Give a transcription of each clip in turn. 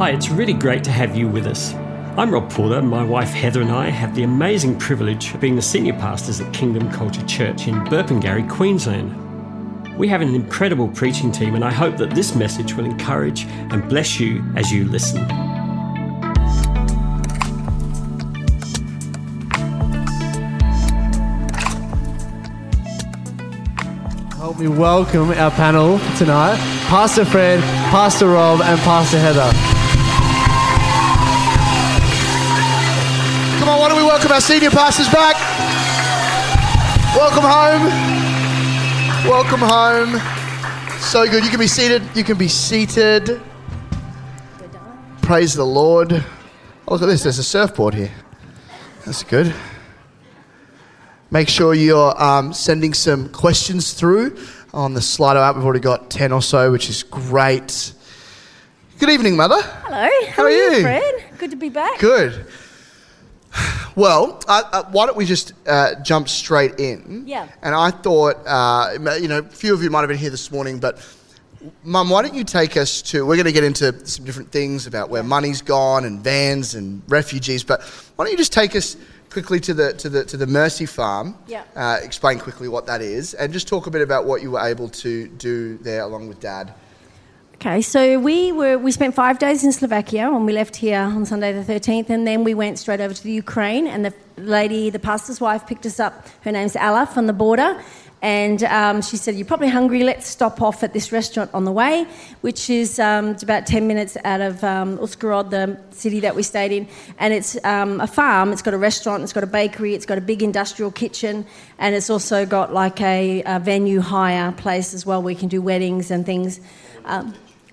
Hi, it's really great to have you with us. I'm Rob Porter. My wife Heather and I have the amazing privilege of being the senior pastors at Kingdom Culture Church in Burpengary, Queensland. We have an incredible preaching team, and I hope that this message will encourage and bless you as you listen. Help me welcome our panel tonight Pastor Fred, Pastor Rob, and Pastor Heather. Why don't we welcome our senior pastors back? Welcome home. Welcome home. So good. You can be seated. You can be seated. Praise the Lord. Oh, look at this. There's a surfboard here. That's good. Make sure you're um, sending some questions through on the Slido app. We've already got 10 or so, which is great. Good evening, Mother. Hello. How, How are you? Fred? Good to be back. Good. Well, uh, uh, why don't we just uh, jump straight in? Yeah. And I thought, uh, you know, a few of you might have been here this morning, but Mum, why don't you take us to? We're going to get into some different things about where money's gone and vans and refugees, but why don't you just take us quickly to the to the to the Mercy Farm? Yeah. Uh, explain quickly what that is, and just talk a bit about what you were able to do there along with Dad. Okay, so we were we spent five days in Slovakia when we left here on Sunday the thirteenth, and then we went straight over to the Ukraine. And the lady, the pastor's wife, picked us up. Her name's Alla from the border, and um, she said, "You're probably hungry. Let's stop off at this restaurant on the way, which is um, about ten minutes out of um, the city that we stayed in. And it's um, a farm. It's got a restaurant. It's got a bakery. It's got a big industrial kitchen, and it's also got like a, a venue hire place as well. where We can do weddings and things."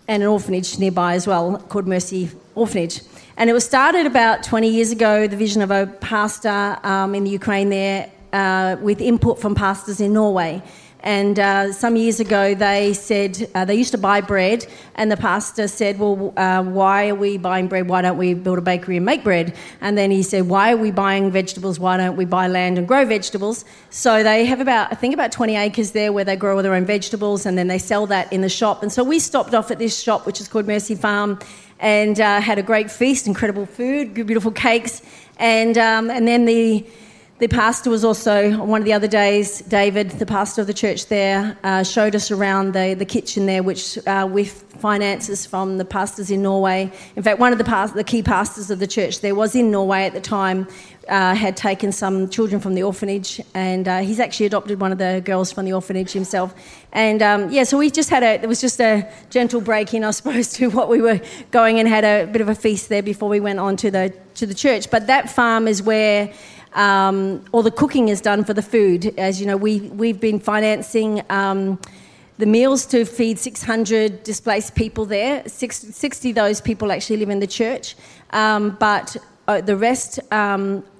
And an orphanage nearby as well called Mercy Orphanage. And it was started about 20 years ago, the vision of a pastor um, in the Ukraine there uh, with input from pastors in Norway. And uh, some years ago, they said uh, they used to buy bread, and the pastor said, Well, uh, why are we buying bread? Why don't we build a bakery and make bread? And then he said, Why are we buying vegetables? Why don't we buy land and grow vegetables? So they have about, I think, about 20 acres there where they grow all their own vegetables, and then they sell that in the shop. And so we stopped off at this shop, which is called Mercy Farm, and uh, had a great feast, incredible food, beautiful cakes. And, um, and then the the pastor was also, one of the other days, David, the pastor of the church there, uh, showed us around the, the kitchen there, which uh, with finances from the pastors in Norway. In fact, one of the, past, the key pastors of the church there was in Norway at the time, uh, had taken some children from the orphanage, and uh, he's actually adopted one of the girls from the orphanage himself. And um, yeah, so we just had a, it was just a gentle break in, I suppose, to what we were going and had a bit of a feast there before we went on to the, to the church. But that farm is where um, all the cooking is done for the food. As you know, we, we've been financing um, the meals to feed 600 displaced people there. Six, 60 of those people actually live in the church, um, but uh, the rest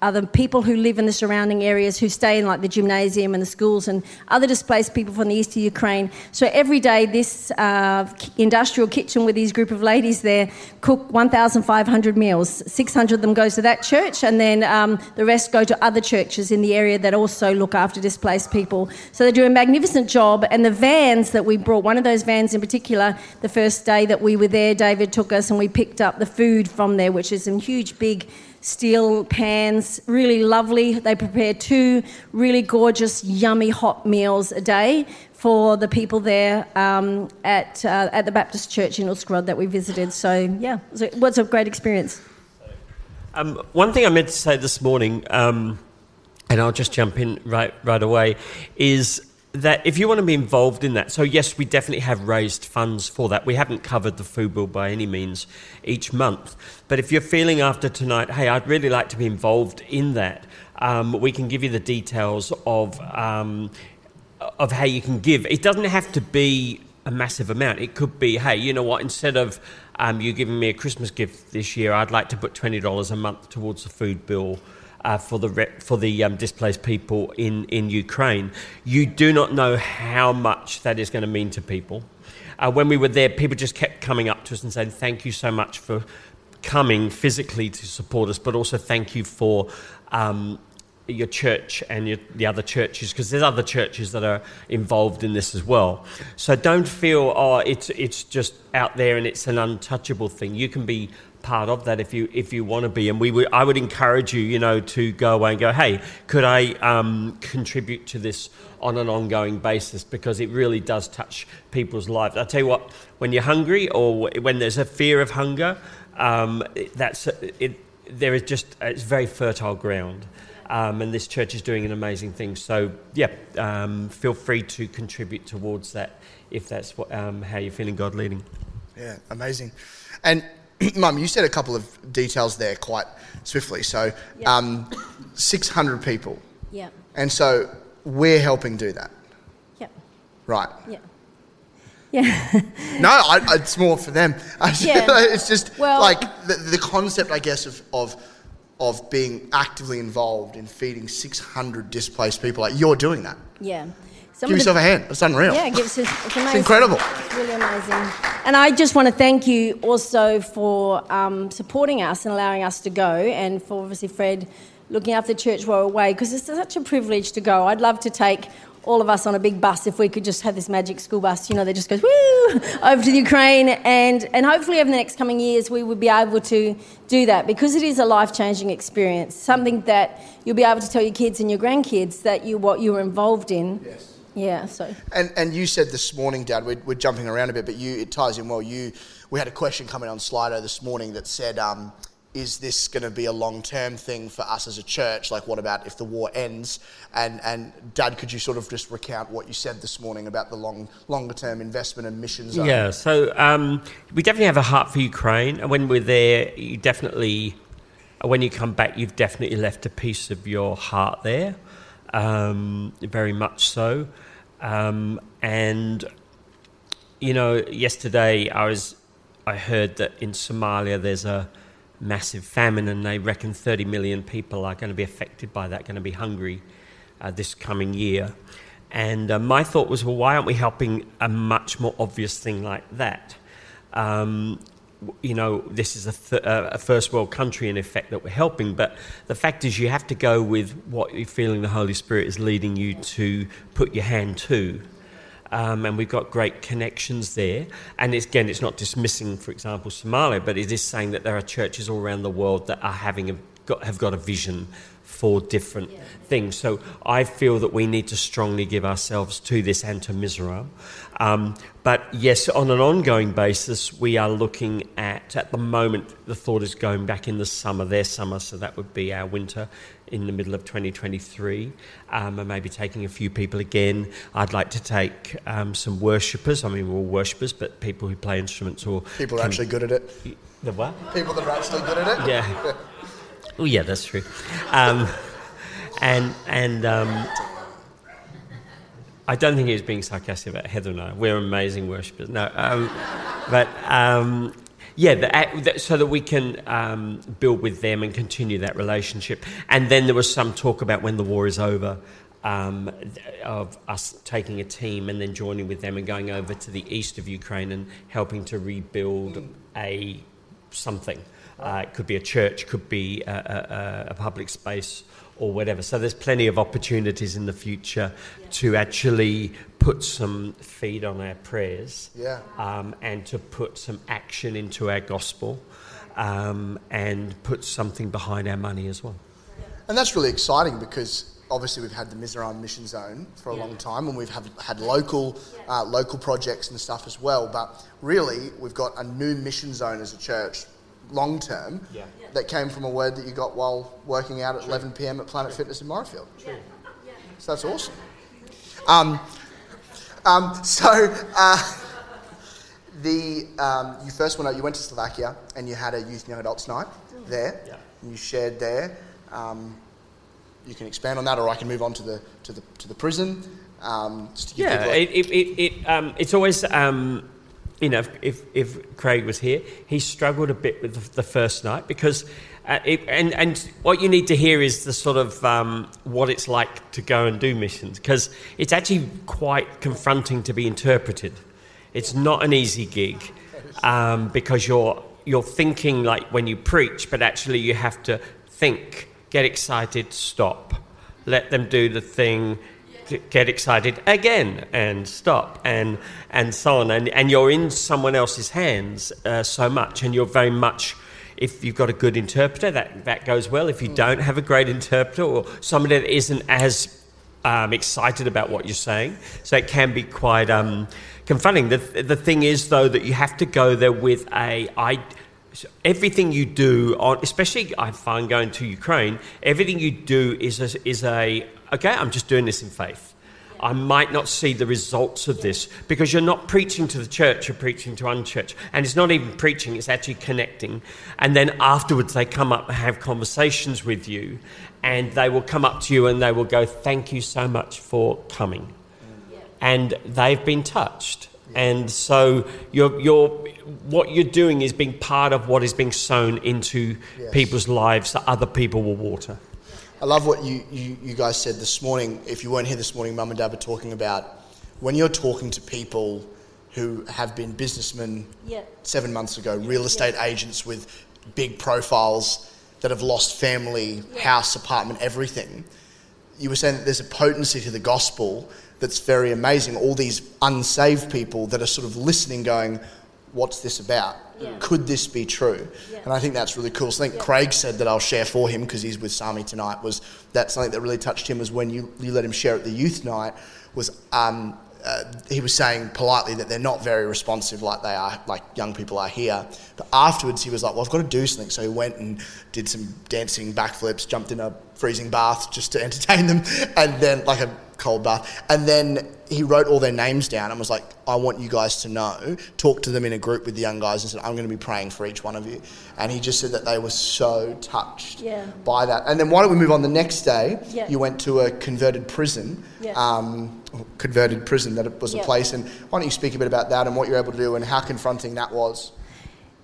the people who live in the surrounding areas who stay in like the gymnasium and the schools and other displaced people from the east of Ukraine. So every day, this uh, industrial kitchen with these group of ladies there cook 1,500 meals. 600 of them goes to that church, and then um, the rest go to other churches in the area that also look after displaced people. So they do a magnificent job. And the vans that we brought, one of those vans in particular, the first day that we were there, David took us and we picked up the food from there, which is some huge, big steel pans, really lovely. They prepare two really gorgeous, yummy hot meals a day for the people there um, at, uh, at the Baptist Church in Uzhgorod that we visited. So, yeah, it was a great experience. Um, one thing I meant to say this morning, um, and I'll just jump in right, right away, is that if you want to be involved in that, so yes, we definitely have raised funds for that. We haven't covered the food bill by any means each month. But if you're feeling after tonight, hey, I'd really like to be involved in that, um, we can give you the details of, um, of how you can give. It doesn't have to be a massive amount. It could be, hey, you know what, instead of um, you giving me a Christmas gift this year, I'd like to put $20 a month towards the food bill uh, for the for the um, displaced people in in Ukraine. You do not know how much that is going to mean to people. Uh, when we were there, people just kept coming up to us and saying, "Thank you so much for coming physically to support us, but also thank you for." Um, your church and your, the other churches because there's other churches that are involved in this as well. So don't feel oh it's it's just out there and it's an untouchable thing. You can be part of that if you if you want to be. And we would I would encourage you you know to go away and go hey could I um, contribute to this on an ongoing basis because it really does touch people's lives. I tell you what when you're hungry or when there's a fear of hunger. Um, that's it, there is just it's very fertile ground. Um, and this church is doing an amazing thing. So, yeah, um, feel free to contribute towards that if that's what, um, how you're feeling God leading. Yeah, amazing. And, Mum, you said a couple of details there quite swiftly. So, Yep. um, 600 people. Yeah. And so we're helping do that. Yeah. Right. Yeah. Yeah. No, I, I- it's more for them. Yeah. it's just Well- like the, the concept, I guess, of, of of being actively involved in feeding 600 displaced people. Like you're doing that. yeah. Some Give of the- yourself a hand. It's unreal. Yeah, it gives us, it's amazing. incredible. It's really amazing. And I just want to thank you also for um, supporting us and allowing us to go, and for obviously Fred looking after the church while we're away, because it's such a privilege to go. I'd love to take all of us on a big bus if we could just have this magic school bus, you know, that just goes woo over to the Ukraine, and and hopefully over the next coming years we would be able to do that because it is a life changing experience, something that you'll be able to tell your kids and your grandkids that you what you were involved in. Yes. Yeah. So. And and you said this morning, Dad, we're, we're jumping around a bit, but you it ties in well. You we had a question coming on Slido this morning that said, um, "Is this going to be a long term thing for us as a church? Like, what about if the war ends?" And and Dad, could you sort of just recount what you said this morning about the long longer term investment and missions? zone? Yeah, so um, we definitely have a heart for Ukraine. And when we're there, you definitely, when you come back, you've definitely left a piece of your heart there, um, very much so. Um, and, you know, yesterday I was, I heard that in Somalia there's a massive famine and they reckon 30 million people are going to be affected by that, going to be hungry uh, this coming year. And uh, my thought was, well, why aren't we helping a much more obvious thing like that? Um, you know, this is a, th- uh, a first world country in effect that we're helping, but the fact is, you have to go with what you're feeling the Holy Spirit is leading you to put your hand to. Um, and we've got great connections there. And it's, again, it's not dismissing, for example, Somalia, but it is saying that there are churches all around the world that are having a, got, have got a vision for different things. So I feel that we need to strongly give ourselves to this and to Mizoram. Um, but yes, on an ongoing basis, we are looking at, at the moment, the thought is going back in the summer, their summer, so that would be our winter in the middle of 2023, um, and maybe taking a few people again. I'd like to take um, some worshippers. I mean, we're all worshippers, but people who play instruments or People are can- actually good at it. the what? People that are actually good at it. Yeah. Oh, yeah, that's true. Um, and and um, I don't think he was being sarcastic about Heather and I. We're amazing worshippers. No, um, but um, yeah, the, that- so that we can um, build with them and continue that relationship. And then there was some talk about when the war is over. Um, of us taking a team and then joining with them and going over to the east of Ukraine and helping to rebuild a something. Uh, it could be a church, could be a, a, a public space, or whatever. So there's plenty of opportunities in the future to actually put some feed on our prayers, Yeah. um, and to put some action into our gospel, um, and put something behind our money as well. And that's really exciting because obviously we've had the Mizoram Mission Zone for a long time, and we've have, had local uh, local projects and stuff as well. But really, we've got a new mission zone as a church, long term, Yeah. that came from a word that you got while working out at 11 p.m. at Planet Fitness in Morayfield. So that's awesome. Um, um, so. Uh, the um, you first went out, you went to Slovakia and you had a youth and young adults night there. Yeah. And you shared there. Um, you can expand on that, or I can move on to the to the to the prison. Um, just to give Yeah, it, it, it, it, um, it's always, um, you know, if, if, if Craig was here, he struggled a bit with the, the first night because, uh, it, and, and what you need to hear is the sort of um, what it's like to go and do missions because it's actually quite confronting to be interpreted. It's not an easy gig um, because you're, you're thinking like when you preach, but actually you have to think, get excited, stop let them do the thing get excited again and stop and and so on. And and you're in someone else's hands uh, so much and you're very much if you've got a good interpreter that that goes well. If you don't have a great interpreter or somebody that isn't as um, excited about what you're saying. So it can be quite um, confronting the, the thing is though that you have to go there with a I everything you do on especially i find going to ukraine everything you do is a, is a okay i'm just doing this in faith. I might not see the results of this because you're not preaching to the church you're preaching to unchurch and it's not even preaching it's actually connecting. And then afterwards they come up and have conversations with you and they will come up to you and they will go thank you so much for coming. And they've been touched. And so you're, you're, what you're doing is being part of what is being sown into Yes. people's lives that other people will water. I love what you, you, you guys said this morning. If you weren't here this morning, Mum and Dad were talking about when you're talking to people who have been businessmen Yeah. seven months ago, real estate agents with big profiles that have lost family, house, apartment, everything. You were saying that there's a potency to the gospel that's very amazing. All these unsaved people that are sort of listening, going, What's this about? Yeah. Could this be true? Yeah. And I think that's really cool. So I think Craig said that I'll share for him because he's with Sami tonight. Was that something that really touched him? Was when you, you let him share at the youth night. Was um, uh, he was saying politely that they're not very responsive like they are, like young people are here. But afterwards, he was like, "Well, I've got to do something." So he went and did some dancing backflips, jumped in a freezing bath just to entertain them, and then like a cold bath, and then he wrote all their names down and was like, "I want you guys to know." Talked to them in a group with the young guys and said, "I'm going to be praying for each one of you." And he just said that they were so touched Yeah. by that. And then why don't we move on? The next day, Yeah. you went to a converted prison. Yeah. Um, converted prison that it was a place. And why don't you speak a bit about that and what you're able to do and how confronting that was?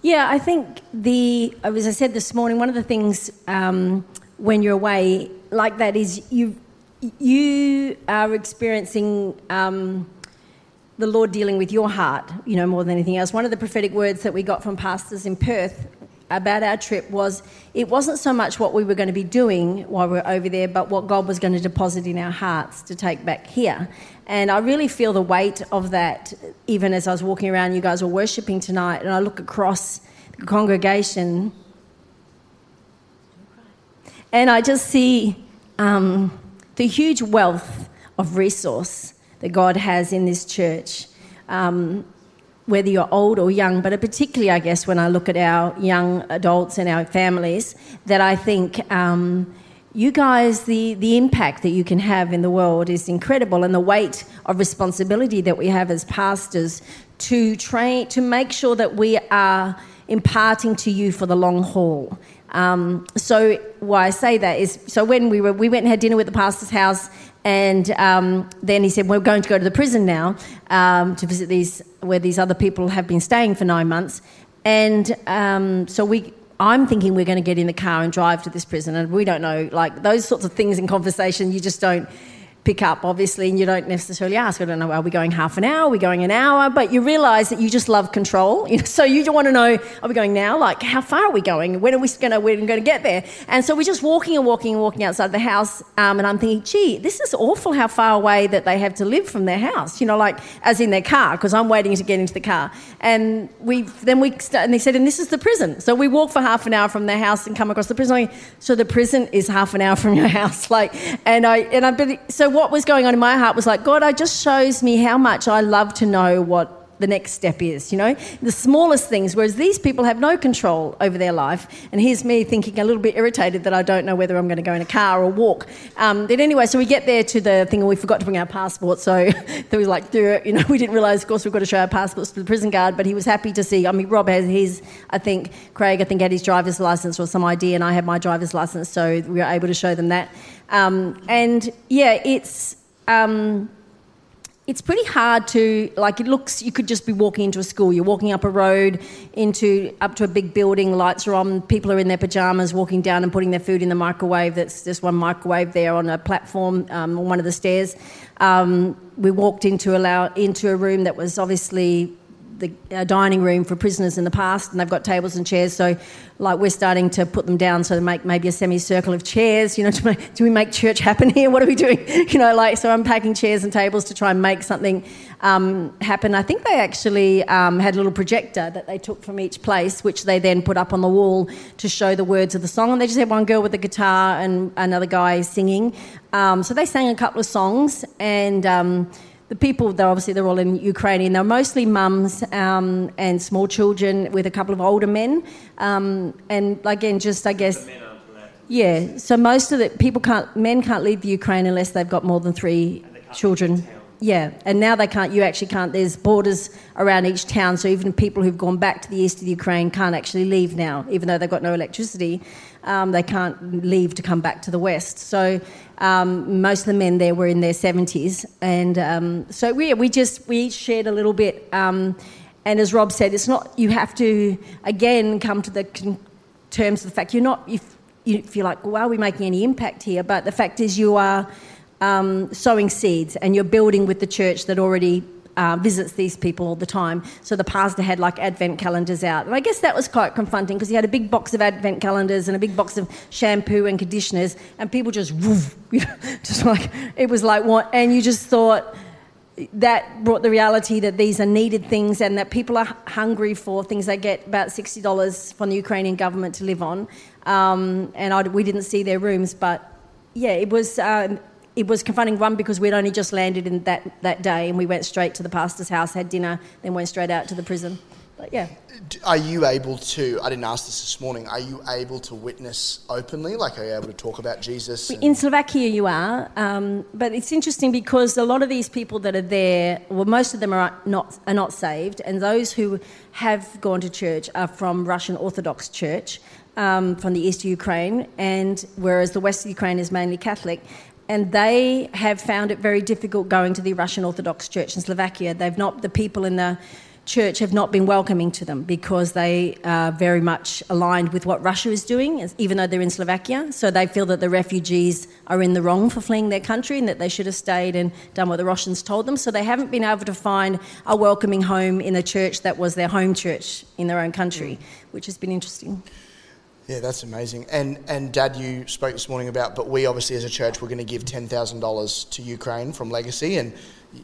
Yeah, I think the as I said this morning, one of the things um, when you're away like that is you you are experiencing um, the Lord dealing with your heart, you know, more than anything else. One of the prophetic words that we got from pastors in Perth about our trip was it wasn't so much what we were going to be doing while we were over there, but what God was going to deposit in our hearts to take back here. And I really feel the weight of that even as I was walking around, you guys were worshipping tonight, and I look across the congregation and I just see um, the huge wealth of resource that God has in this church, um, whether you're old or young, but particularly, I guess, when I look at our young adults and our families, that I think. Um, you guys, the, the impact that you can have in the world is incredible, and the weight of responsibility that we have as pastors to train to make sure that we are imparting to you for the long haul. Um, so why I say that is so when we were we went and had dinner with the pastor's house, and um, then he said we're going to go to the prison now um, to visit these where these other people have been staying for nine months, and um, so we. I'm thinking we're going to get in the car and drive to this prison, and we don't know, like those sorts of things in conversation, you just don't pick up, obviously, and you don't necessarily ask. I don't know, are we going half an hour? Are we going an hour? But you realise that you just love control. You know, so you just want to know, are we going now? Like, how far are we going? When are we going to, we're going to get there? And so we're just walking and walking and walking outside the house, um, and I'm thinking, gee, this is awful how far away that they have to live from their house, you know, like, as in their car, because I'm waiting to get into the car. And we, then we, st- and they said, and this is the prison. So we walk for half an hour from their house and come across the prison. So the prison is half an hour from your house. Like, and I, and I, but so what was going on in my heart was like, God, it just shows me how much I love to know what the next step is, you know, the smallest things. Whereas these people have no control over their life. And here's me thinking a little bit irritated that I don't know whether I'm going to go in a car or walk. Um, but anyway, so we get there to the thing and we forgot to bring our passport. So there was like, you know, we didn't realise, of course, we've got to show our passports to the prison guard. But he was happy to see. I mean, Rob has his, I think, Craig, I think, had his driver's license or some ID, and I had my driver's license. So we were able to show them that. Um, and yeah, it's. Um, it's pretty hard to like it looks you could just be walking into a school. You're walking up a road into up to a big building lights are on people are in their pajamas walking down and putting their food in the microwave. That's just one microwave there on a platform um, on one of the stairs. Um, we walked into allow into a room that was obviously the uh, dining room for prisoners in the past, and they've got tables and chairs. So, like, we're starting to put them down so to make maybe a semicircle of chairs. You know, to make, do we make church happen here? What are we doing? You know, like, so I'm packing chairs and tables to try and make something um, happen. I think they actually um, had a little projector that they took from each place, which they then put up on the wall to show the words of the song. And they just had one girl with a guitar and another guy singing. Um, so they sang a couple of songs and um, the people, they're obviously they're all in Ukrainian. They're mostly mums um, and small children with a couple of older men. Um, and again, just I guess, yeah. So most of the people can't, men can't leave the Ukraine unless they've got more than three children. Yeah, and now they can't. You actually can't. There's borders around each town, so even people who've gone back to the east of the Ukraine can't actually leave now, even though they've got no electricity. Um, they can't leave to come back to the west. So um, most of the men there were in their 70s, and um, so we we just we shared a little bit. Um, and as Rob said, it's not you have to again come to the con- terms of the fact you're not if you feel like well, are we making any impact here? But the fact is you are um, sowing seeds and you're building with the church that already uh, visits these people all the time. So the pastor had like advent calendars out. And I guess that was quite confronting because he had a big box of advent calendars and a big box of shampoo and conditioners, and people just, woof, you know, just like, it was like what? And you just thought, that brought the reality that these are needed things and that people are hungry for things. They get about $60 from the Ukrainian government to live on. Um, and I, we didn't see their rooms, but yeah, it was. Um, it was confronting one because we'd only just landed in that, that day and we went straight to the pastor's house, had dinner, then went straight out to the prison. But yeah. Are you able to, I didn't ask this this morning, are you able to witness openly? Like, are you able to talk about Jesus? And... In Slovakia, you are. Um, but it's interesting because a lot of these people that are there, well, most of them are not, are not saved, and those who have gone to church are from Russian Orthodox Church. Um, from the east of Ukraine, and whereas the west of Ukraine is mainly Catholic, and they have found it very difficult going to the Russian Orthodox Church in Slovakia. They've not the people in the church have not been welcoming to them because they are very much aligned with what Russia is doing, even though they're in Slovakia. So they feel that the refugees are in the wrong for fleeing their country and that they should have stayed and done what the Russians told them. So they haven't been able to find a welcoming home in a church that was their home church in their own country, which has been interesting. Yeah, that's amazing. And and Dad, you spoke this morning about, but we obviously as a church we're going to give ten thousand dollars to Ukraine from Legacy, and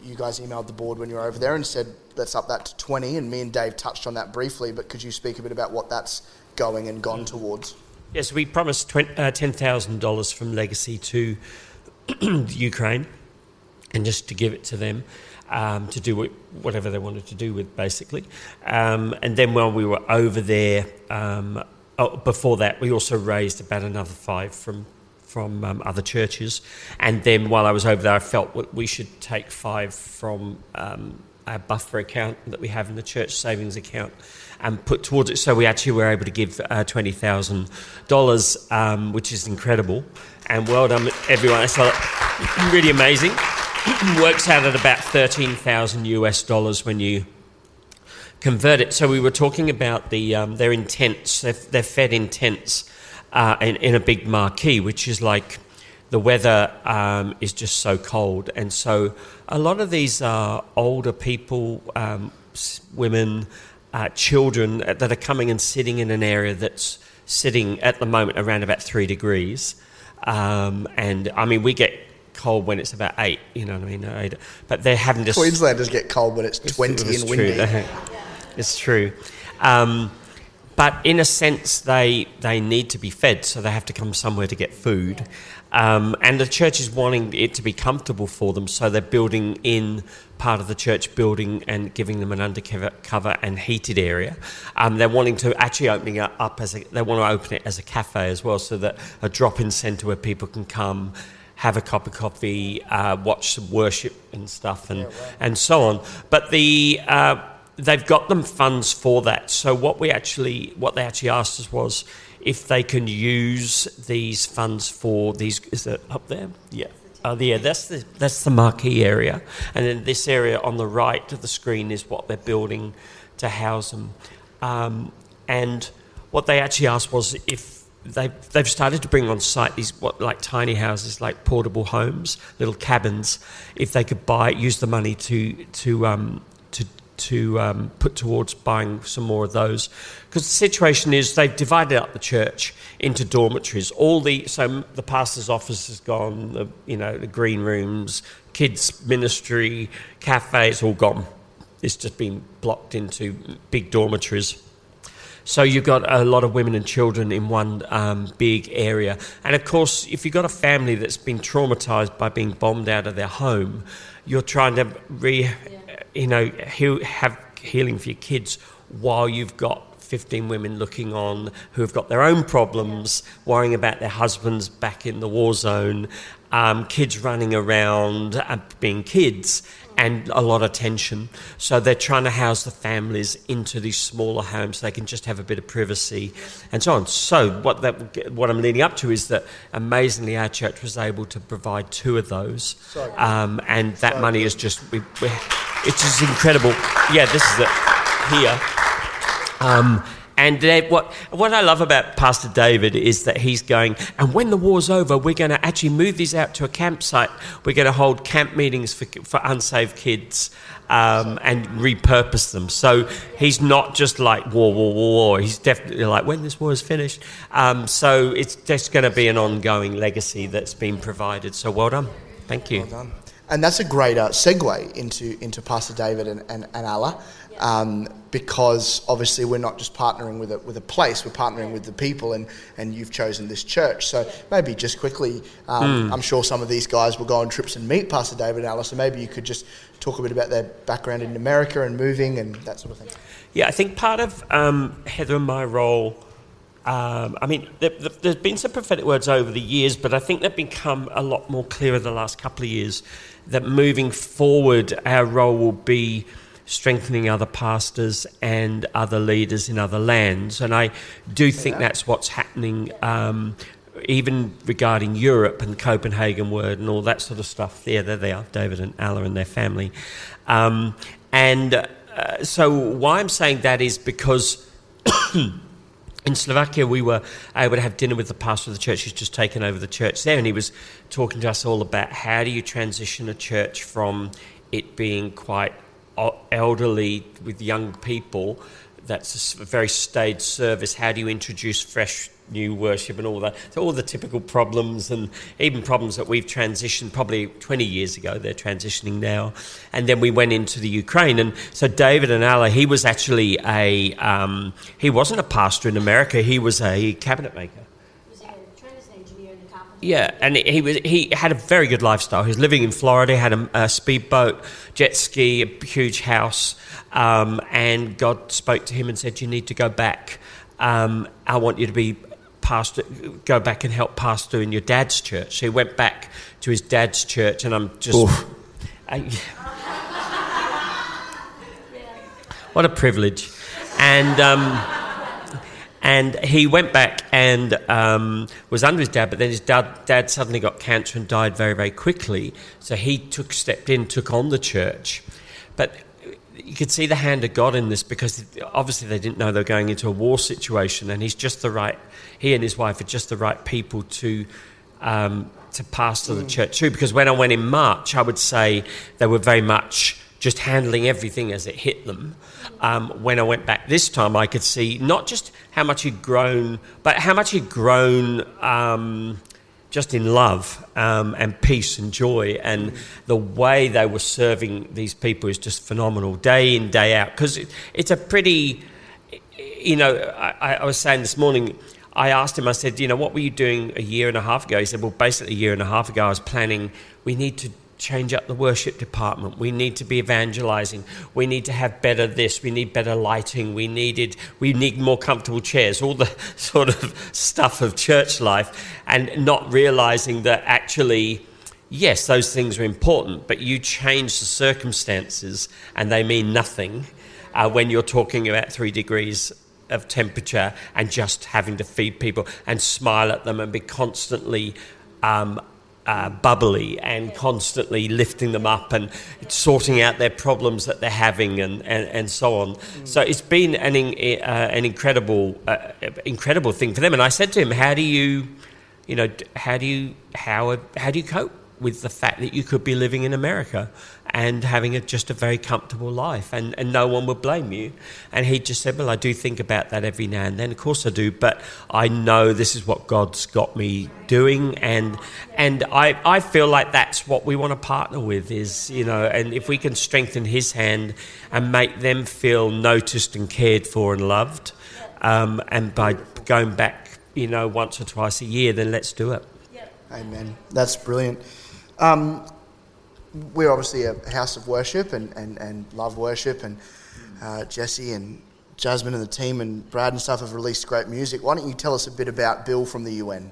you guys emailed the board when you were over there and said let's up that to twenty. And me and Dave touched on that briefly, but could you speak a bit about what that's going and gone towards? Yes, we promised 20, uh, ten thousand dollars from Legacy to Ukraine, and just to give it to them. Um, to do whatever they wanted to do with, basically. Um, and then while we were over there, um, oh, before that, we also raised about another five from from um, other churches. And then while I was over there, I felt we should take five from um, our buffer account that we have in the church savings account and put towards it. So we actually were able to give uh, twenty thousand um, dollars, which is incredible. And well done, everyone. It's really amazing. Works out at about thirteen thousand US dollars when you convert it. So we were talking about the um, they're in tents. They're, they're fed in tents uh, in, in, a big marquee, which is like the weather um, is just so cold, and so a lot of these are older people, um, women, uh, children that are coming and sitting in an area that's sitting at the moment around about three degrees. Um, and I mean, we get cold when it's about eight, you know what I mean? Eight, but they're having to. Queenslanders get cold when it's 20 it's, and windy. It's true. Um, but in a sense, they, they need to be fed, so they have to come somewhere to get food. Um, and the church is wanting it to be comfortable for them, so they're building in part of the church building and giving them an undercover and heated area. Um, they're wanting to actually opening it up as a, they want to open it as a cafe as well, so that a drop-in centre where people can come, have a cup of coffee, uh, watch some worship and stuff, and yeah, and so on. But the uh, they've got them funds for that. So what we actually, what they actually asked us was if they can use these funds for these. Is it up there? Yeah. Oh, yeah, that's the that's the marquee area, and then this area on the right of the screen is what they're building to house them. Um, and what they actually asked was if they they've started to bring on site these what like tiny houses, like portable homes, little cabins. If they could buy use the money to to um, to um, put towards buying some more of those. Because the situation is they've divided up the church into dormitories. All the so the pastor's office has gone. The, you know the green rooms, kids ministry, cafes, all gone. It's just been blocked into big dormitories. So you've got a lot of women and children in one um, big area. And of course, if you've got a family that's been traumatized by being bombed out of their home, you're trying to re, you know, heal, have healing for your kids while you've got 15 women looking on who have got their own problems, worrying about their husbands back in the war zone, um, kids running around uh, being kids, and a lot of tension. So they're trying to house the families into these smaller homes so they can just have a bit of privacy and so on. So what that what I'm leading up to is that amazingly our church was able to provide two of those, um, and that money is just we, we, it's just incredible. Yeah, this is it here. Um, and what, what I love about Pastor David is that he's going, and when the war's over, we're going to actually move these out to a campsite. We're going to hold camp meetings for, for unsaved kids um, and repurpose them. So he's not just like war, war, war, war. He's definitely like, when this war is finished. Um, so it's just going to be an ongoing legacy that's been provided. So well done. Thank you. Well done. And that's a great uh, segue into, into Pastor David and, and, and Alla um, because obviously we're not just partnering with a, with a place, we're partnering with the people, and, and you've chosen this church. So maybe just quickly, um, mm. I'm sure some of these guys will go on trips and meet Pastor David and Alice, so maybe you could just talk a bit about their background in America and moving and that sort of thing. Yeah, I think part of um, Heather and my role. Um, I mean, there, has been some prophetic words over the years, but I think they've become a lot more clearer the last couple of years. That moving forward, our role will be strengthening other pastors and other leaders in other lands. And I do think yeah. that's what's happening. Um, even regarding Europe and Copenhagen word and all that sort of stuff, yeah, there they are, David and Alla and their family. Um, and uh, so, why I'm saying that is because in Slovakia, we were able to have dinner with the pastor of the church who's just taken over the church there, and he was talking to us all about how do you transition a church from it being quite elderly with young people. That's a very staid service. How do you introduce fresh new worship and all that? So all the typical problems and even problems that we've transitioned probably 20 years ago. They're transitioning now. And then we went into the Ukraine. And so David and Alla, he was actually a um, he wasn't a pastor in America. He was a cabinet maker. Yeah, and he was he had a very good lifestyle. He was living in Florida, had a, a speedboat, jet ski, a huge house, um, and God spoke to him and said, "You need to go back. Um, I want you to be pastor. Go back and help pastor in your dad's church." So he went back to his dad's church, and I'm just. I, what a privilege, and. Um, and he went back and um, was under his dad, but then his dad, dad suddenly got cancer and died very, very quickly. So he took stepped in, took on the church. But you could see the hand of God in this because obviously they didn't know they were going into a war situation, and he's just the right. He and his wife are just the right people to um, to pastor the church too. Because when I went in March, I would say they were very much just handling everything as it hit them. Um, when I went back this time, I could see not just how much he'd grown, but how much he'd grown um, just in love um, and peace and joy. And the way they were serving these people is just phenomenal, day in, day out. Because it, it's a pretty, you know, I, I was saying this morning, I asked him, I said, you know, what were you doing a year and a half ago? He said, well, basically a year and a half ago, I was planning, we need to change up the worship department. We need to be evangelizing. We need to have better this. We need better lighting. We needed we need more comfortable chairs. All the sort of stuff of church life, and not realizing that actually. Yes, those things are important, but you change the circumstances and they mean nothing uh, when you're talking about three degrees of temperature and just having to feed people and smile at them and be constantly um, uh, bubbly and constantly lifting them up and sorting out their problems that they're having and, and, and so on. Mm. So it's been an, in, uh, an incredible, uh, incredible thing for them. And I said to him, how do you, you know, how do you, how, how do you cope with the fact that you could be living in America? And having a, just a very comfortable life, and, and no one would blame you. And he just said, Well, I do think about that every now and then. Of course I do, but I know this is what God's got me doing, and and I, I feel like that's what we want to partner with is, you know, and if we can strengthen his hand and make them feel noticed and cared for and loved, um, and by going back, you know, once or twice a year, then let's do it. Amen. That's brilliant. Um, we're obviously a house of worship and, and, and love worship, and uh, Jesse and Jasmine and the team and Brad and stuff have released great music. Why don't you tell us a bit about Bill from the UN?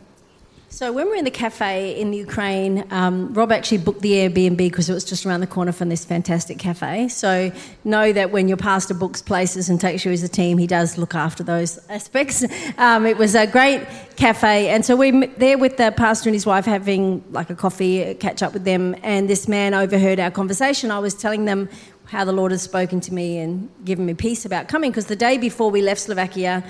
So when we were in the cafe in the Ukraine, um, Rob actually booked the Airbnb because it was just around the corner from this fantastic cafe. So know that when your pastor books places and takes you as a team, he does look after those aspects. Um, it was a great cafe, and so we are there with the pastor and his wife having like a coffee, catch up with them, and this man overheard our conversation. I was telling them how the Lord has spoken to me and given me peace about coming because the day before we left Slovakia.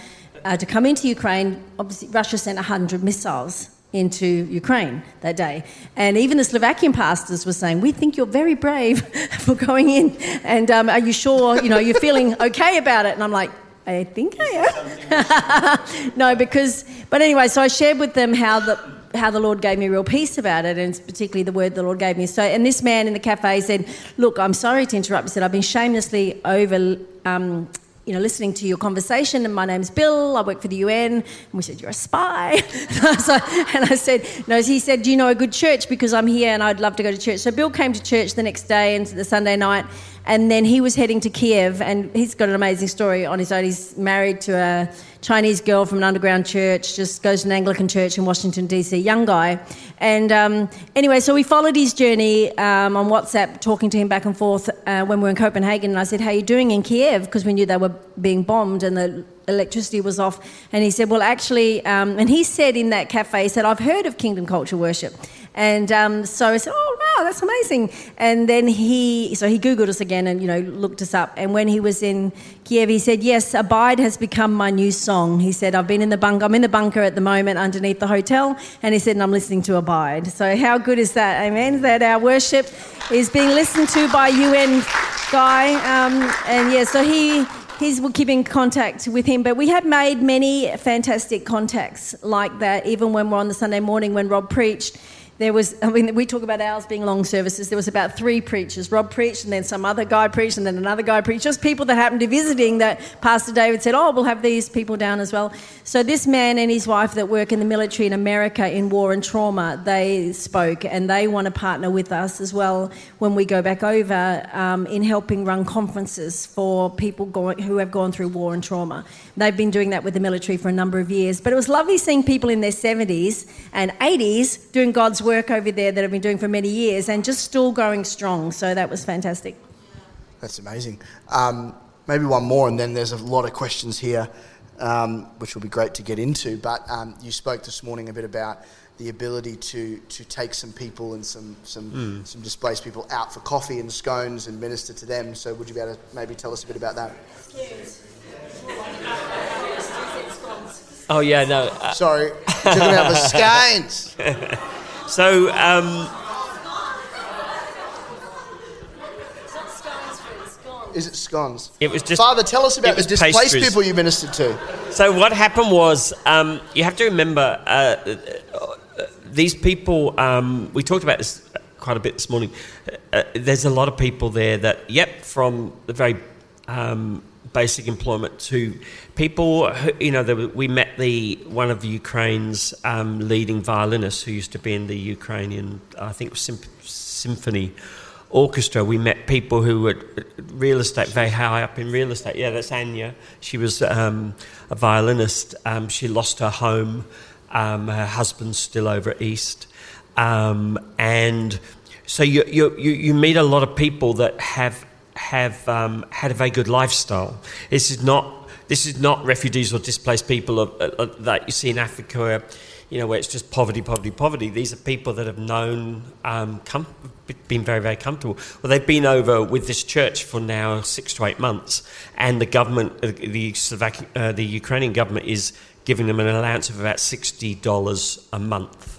Uh, to come into Ukraine, obviously Russia sent 100 missiles into Ukraine that day. And even the Slovakian pastors were saying, We think you're very brave for going in. And um, are you sure, you know, you're feeling okay about it? And I'm like, I think I am. no, because, but anyway, so I shared with them how the, how the Lord gave me real peace about it, and particularly the word the Lord gave me. So, and this man in the cafe said, "Look, I'm sorry to interrupt." He said, "I've been shamelessly over um, you know, listening to your conversation, and my name's Bill. I work for the UN. And we said, You're a spy. and I said, No, he said, Do you know a good church? Because I'm here and I'd love to go to church. So Bill came to church the next day and the Sunday night, and then he was heading to Kiev, and he's got an amazing story on his own. He's married to a Chinese girl from an underground church, just goes to an Anglican church in Washington, D.C., young guy. And um, anyway, so we followed his journey um, on WhatsApp, talking to him back and forth uh, when we were in Copenhagen. And I said, How are you doing in Kiev? Because we knew they were being bombed and the electricity was off. And he said, Well, actually, um, and he said in that cafe, he said, I've heard of Kingdom Culture Worship. And um, so I said, "Oh wow, that's amazing!" And then he, so he googled us again and you know looked us up. And when he was in Kiev, he said, "Yes, Abide has become my new song." He said, "I've been in the bunker. I'm in the bunker at the moment underneath the hotel." And he said, "And I'm listening to Abide." So how good is that? Amen. That our worship is being listened to by UN guy. Um, and yeah, so he he's keeping contact with him. But we have made many fantastic contacts like that, even when we're on the Sunday morning when Rob preached there was, I mean, we talk about ours being long services. There was about three preachers. Rob preached, and then some other guy preached, and then another guy preached. Just people that happened to be visiting that Pastor David said, oh, we'll have these people down as well. So this man and his wife that work in the military in America in war and trauma, they spoke, and they want to partner with us as well when we go back over um, in helping run conferences for people going, who have gone through war and trauma. They've been doing that with the military for a number of years. But it was lovely seeing people in their 70s and 80s doing God's work over there that I've been doing for many years and just still going strong. So that was fantastic. That's amazing. Um, maybe one more, and then there's a lot of questions here, um, which will be great to get into. But um, you spoke this morning a bit about the ability to, to take some people and some some, mm. some displaced people out for coffee and scones and minister to them. So would you be able to maybe tell us a bit about that? Excuse. Oh yeah, no. Uh, Sorry, talking about the scones. So, um, Is it scones? It was just. Father, tell us about the displaced pastries. people you ministered to. So what happened was, um, you have to remember, uh, uh, these people. Um, we talked about this quite a bit this morning. Uh, there's a lot of people there that, yep, from the very um, basic employment to people. Who, you know, we met the one of Ukraine's um, leading violinists who used to be in the Ukrainian, I think, symp- symphony orchestra. We met people who were real estate, very high up in real estate. Yeah, that's Anya. She was um, a violinist. Um, she lost her home. Um, her husband's still over east, um, and so you, you you meet a lot of people that have have um, had a very good lifestyle. This is not this is not refugees or displaced people of, uh, that you see in Africa, you know, where it's just poverty, poverty, poverty. These are people that have known, um, com- been very, very comfortable. Well, they've been over with this church for now six to eight months, and the government, uh, the Slovak, uh, the Ukrainian government, is giving them an allowance of about sixty dollars a month.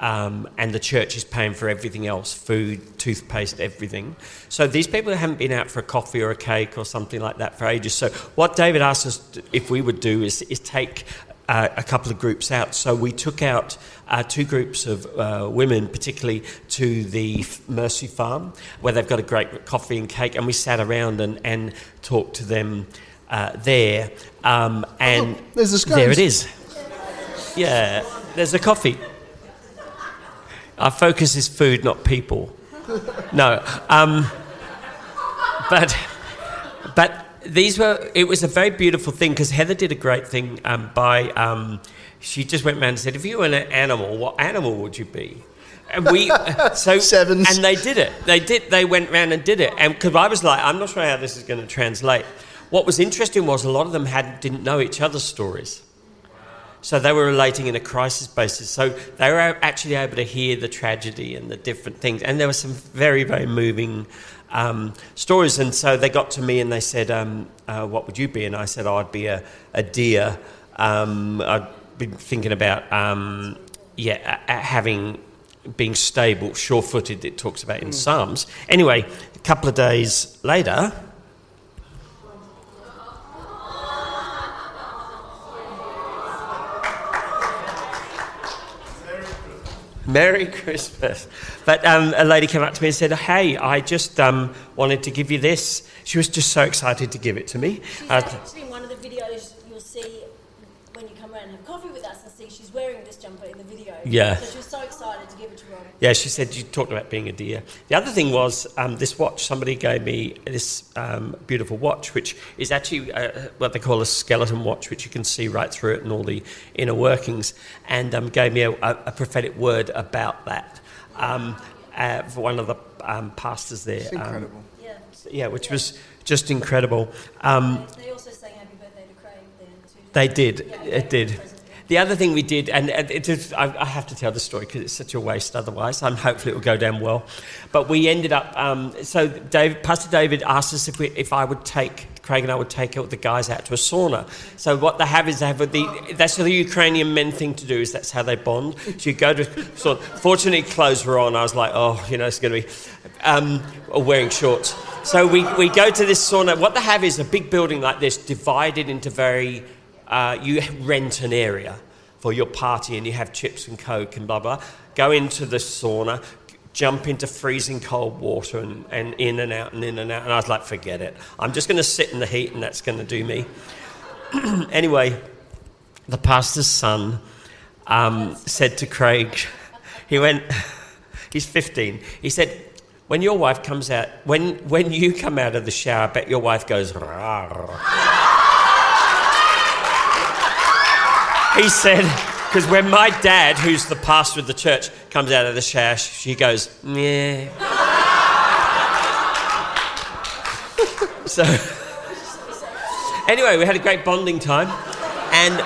Um, and the church is paying for everything else food, toothpaste, everything. So these people haven't been out for a coffee or a cake or something like that for ages. So, what David asked us if we would do is, is take uh, a couple of groups out. So, we took out uh, two groups of uh, women, particularly to the Mercy Farm, where they've got a great coffee and cake, and we sat around and, and talked to them uh, there. Um, and Oh, there it is. Yeah, there's a coffee. Our focus is food, not people. No, um, but but these were. It was a very beautiful thing because Heather did a great thing um, by. Um, she just went around and said, "If you were an animal, what animal would you be?" And we so Sevens. and they did it. They did. They went round and did it. And because I was like, I'm not sure how this is going to translate. What was interesting was a lot of them had didn't know each other's stories. So they were relating in a crisis basis. So they were actually able to hear the tragedy and the different things. And there were some very, very moving um, stories. And so they got to me and they said, um, uh, What would you be? And I said, oh, I'd be a, a deer. Um, I'd been thinking about, um, yeah, a- a- having. Being stable, sure footed, it talks about in Psalms. Anyway, a couple of days later, Merry Christmas. But um, a lady came up to me and said, Hey, I just um, wanted to give you this. She was just so excited to give it to me. She's Uh, actually in one of the videos you'll see when you come around and have coffee with us and see she's wearing this jumper in the video. Yeah. So she was so excited to give it to Rob. Yeah, she said you talked about being a deer. The other thing was um, this watch. Somebody gave me this um, beautiful watch, which is actually uh, what they call a skeleton watch, which you can see right through it and all the inner workings, and um, gave me a, a, a prophetic word about that um, uh, for one of the um, pastors there. It's Um, incredible. Yeah. yeah, which was just incredible. Um, They also sang happy birthday to Craig then too. they did, Yeah, it did. The other thing we did, and, it is, I, have to tell the story because it's such a waste otherwise. I'm hopefully it will go down well. But we ended up. Um, so Pastor David asked us if, we, if I would take Craig and I would take the guys out to a sauna. So what they have is they have the that's the Ukrainian men thing to do is that's how they bond. So you go to sauna. Fortunately, clothes were on. I was like, oh, you know, it's going to be um, wearing shorts. So we, we go to this sauna. What they have is a big building like this, divided into very uh, you rent an area for your party and you have chips and coke and blah blah. Go into the sauna, jump into freezing cold water and, and in and out and in and out. And I was like, forget it. I'm just going to sit in the heat and that's going to do me. anyway, the pastor's son um, said to Craig, he went, he's 15. He said, when your wife comes out, when, when you come out of the shower, I bet your wife goes, "Rawr." He said, because when my dad, who's the pastor of the church, comes out of the shower, she goes, yeah. so, anyway, we had a great bonding time. And,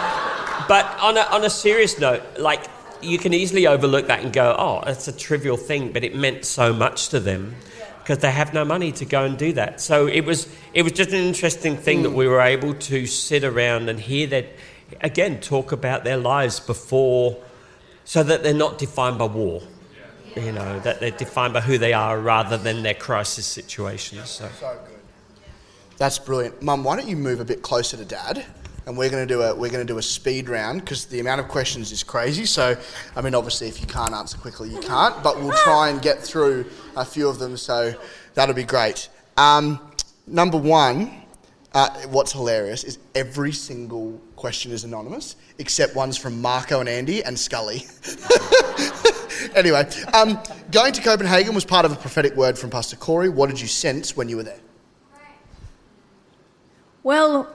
but on a, on a serious note, like, you can easily overlook that and go, oh, that's a trivial thing, but it meant so much to them because they have no money to go and do that. So it was, it was just an interesting thing that we were able to sit around and hear that, again, talk about their lives before, so that they're not defined by war. You know, that they're defined by who they are rather than their crisis situations. So. So good. That's brilliant, Mum. Why don't you move a bit closer to Dad? And we're going to do a we're going to do a speed round because the amount of questions is crazy. So, I mean, obviously, if you can't answer quickly, you can't. But we'll try and get through a few of them. So that'll be great. Um, number one, uh, what's hilarious is every single question is anonymous except ones from Marco and Andy and Scully. anyway, um, going to Copenhagen was part of a prophetic word from Pastor Corey. What did you sense when you were there? Well,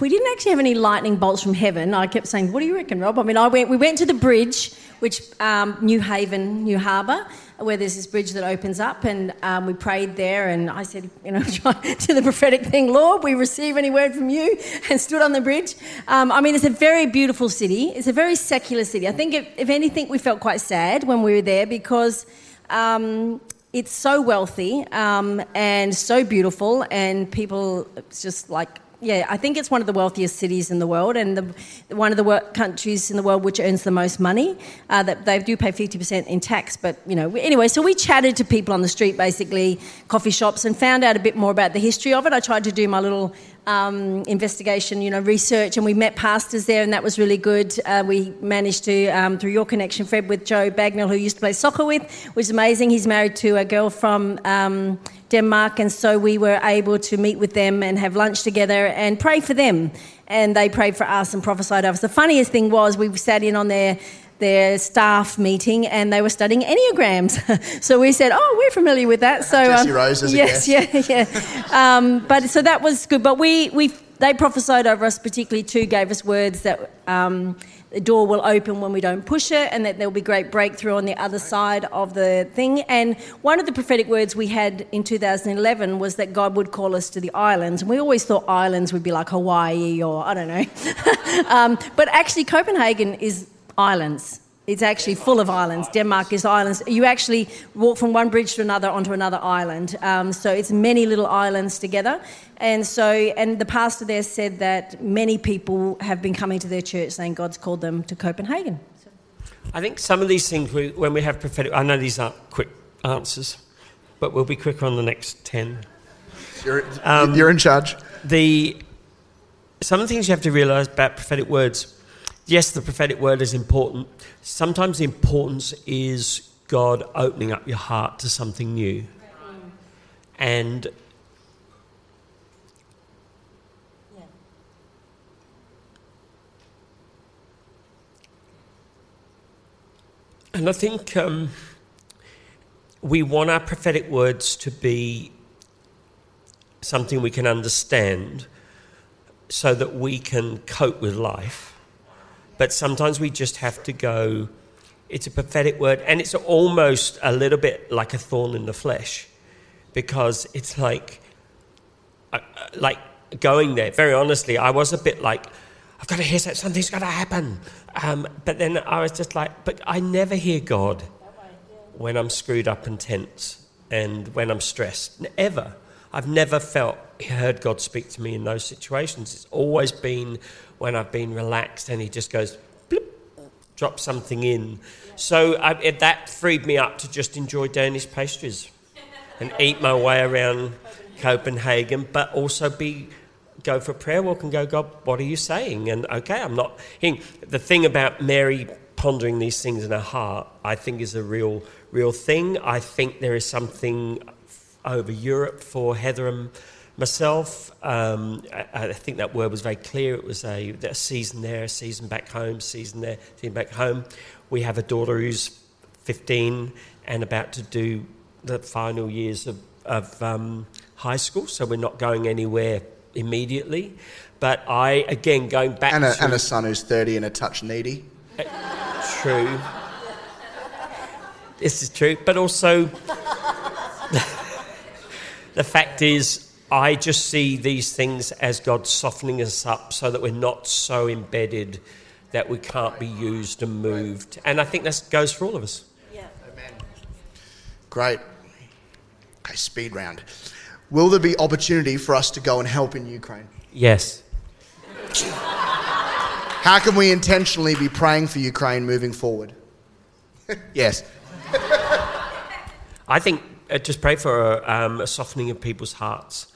we didn't actually have any lightning bolts from heaven. I kept saying, "What do you reckon, Rob?" I mean, I went. We went to the bridge, which um, Nyhavn, New Harbour, where there's this bridge that opens up, and um, we prayed there. And I said, you know, to the prophetic thing, Lord, we receive any word from you, and stood on the bridge. Um, I mean, it's a very beautiful city. It's a very secular city. I think, if, if anything, we felt quite sad when we were there because. Um, it's so wealthy um, and so beautiful, and people, it's just like yeah, I think it's one of the wealthiest cities in the world, and the, one of the wor- countries in the world which earns the most money. Uh, that they do pay fifty percent in tax, but you know, anyway. So we chatted to people on the street, basically coffee shops, and found out a bit more about the history of it. I tried to do my little um, investigation, you know, research, and we met pastors there, and that was really good. Uh, we managed to, um, through your connection, Fred, with Joe Bagnell, who used to play soccer with, which is amazing. He's married to a girl from. Um, Denmark, and so we were able to meet with them and have lunch together and pray for them. And they prayed for us and prophesied over us. The funniest thing was we sat in on their their staff meeting and they were studying enneagrams. so we said, "Oh, we're familiar with that." So Jesse Rose as yes, yeah, yeah. Um, but so that was good. But we we they prophesied over us, particularly two gave us words that. Um, the door will open when we don't push it, and that there will be great breakthrough on the other side of the thing. And one of the prophetic words we had in 2011 was that God would call us to the islands. And we always thought islands would be like Hawaii or I don't know. um, but actually, Copenhagen is islands. It's actually full of islands. Denmark is islands. You actually walk from one bridge to another onto another island. Um, so it's many little islands together. And so, and the pastor there said that many people have been coming to their church saying God's called them to Copenhagen. I think some of these things, we, when we have prophetic, I know these aren't quick answers, but we'll be quicker on the next 10. You're, Um, you're in charge. The, some of the things you have to realize about prophetic words yes, the prophetic word is important. Sometimes the importance is God opening up your heart to something new. And And I think um, we want our prophetic words to be something we can understand so that we can cope with life. But sometimes we just have to go, it's a prophetic word, and it's almost a little bit like a thorn in the flesh because it's like, uh, uh, like going there. Very honestly, I was a bit like, I've got to hear that something's got to happen. Um, but then I was just like, but I never hear God when I'm screwed up and tense and when I'm stressed. Ever. I've never felt, heard God speak to me in those situations. It's always been when I've been relaxed and He just goes, blip, drop something in. So I, it, that freed me up to just enjoy Danish pastries and eat my way around Copenhagen, but also be go for a prayer walk and go, God, what are you saying? And okay, I'm not. hearing. The thing about Mary pondering these things in her heart, I think, is a real, real thing. I think there is something over Europe for Heather and myself. Um, I, I, think that word was very clear. It was a, a season there, a season back home, season there, season back home. We have a daughter who's 15 and about to do the final years of, of um, high school, so we're not going anywhere immediately. But I, again, going back And a, to and a son who's 30 and a touch needy. true. This is true, but also the fact is, I just see these things as God softening us up so that we're not so embedded that we can't be used and moved. And I think that goes for all of us. Yeah. Amen. Great. Okay, speed round. Will there be opportunity for us to go and help in Ukraine? Yes. How can we intentionally be praying for Ukraine moving forward? yes. I think uh, just pray for a, um, a softening of people's hearts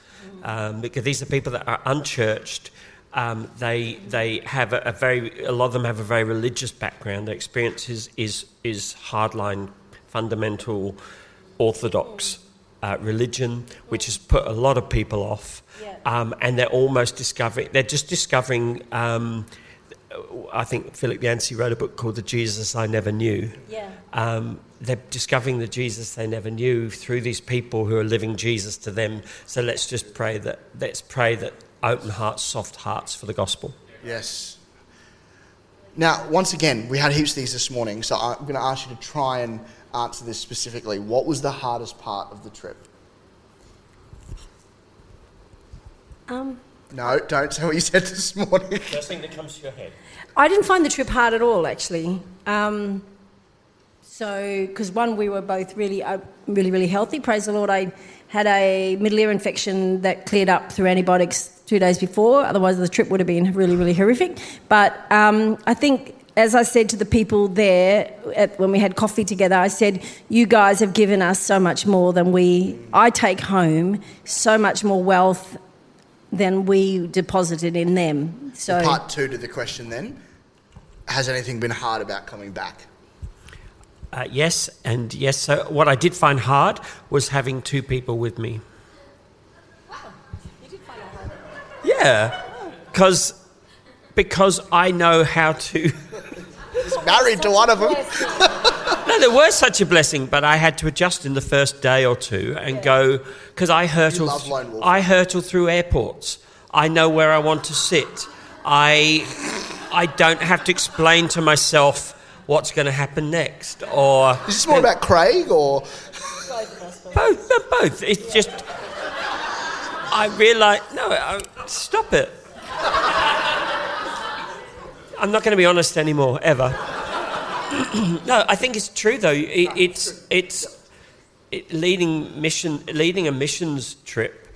um, because these are people that are unchurched. Um, they they have a, a, very a lot of them have a very religious background. Their experience is is, is hardline, fundamental, orthodox uh, religion, which has put a lot of people off. Um, and they're almost discovering. They're just discovering. I think Philip Yancey wrote a book called The Jesus I Never Knew. Yeah. Um, they're discovering the Jesus they never knew through these people who are living Jesus to them. So let's just pray that let's pray that open hearts, soft hearts for the gospel. Yes. Now, once again, we had heaps of these this morning, so I'm going to ask you to try and answer this specifically. What was the hardest part of the trip? Um, No, don't say what you said this morning. First thing that comes to your head. I didn't find the trip hard at all, actually. Um, so, because one, we were both really, uh, really, really healthy. Praise the Lord. I had a middle ear infection that cleared up through antibiotics two days before. Otherwise, the trip would have been really, really horrific. But um, I think. As I said to the people there at, when we had coffee together, I said, "You guys have given us so much more than we. I take home so much more wealth than we deposited in them." So Part two to the question then. Has anything been hard about coming back? Uh, yes, and yes. So what I did find hard was having two people with me. Yeah, because because I know how to. He's married to one of them. No, there was such a blessing, but I had to adjust in the first day or two and go because I hurtle. love lone wolf. I hurtle through airports. I know where I want to sit. I I don't have to explain to myself what's going to happen next or Is this more about Craig or both. no, Both. It's just I realise no. I, stop it. I'm not going to be honest anymore ever. no, I think it's true though. It, it's it's it, leading mission leading a missions trip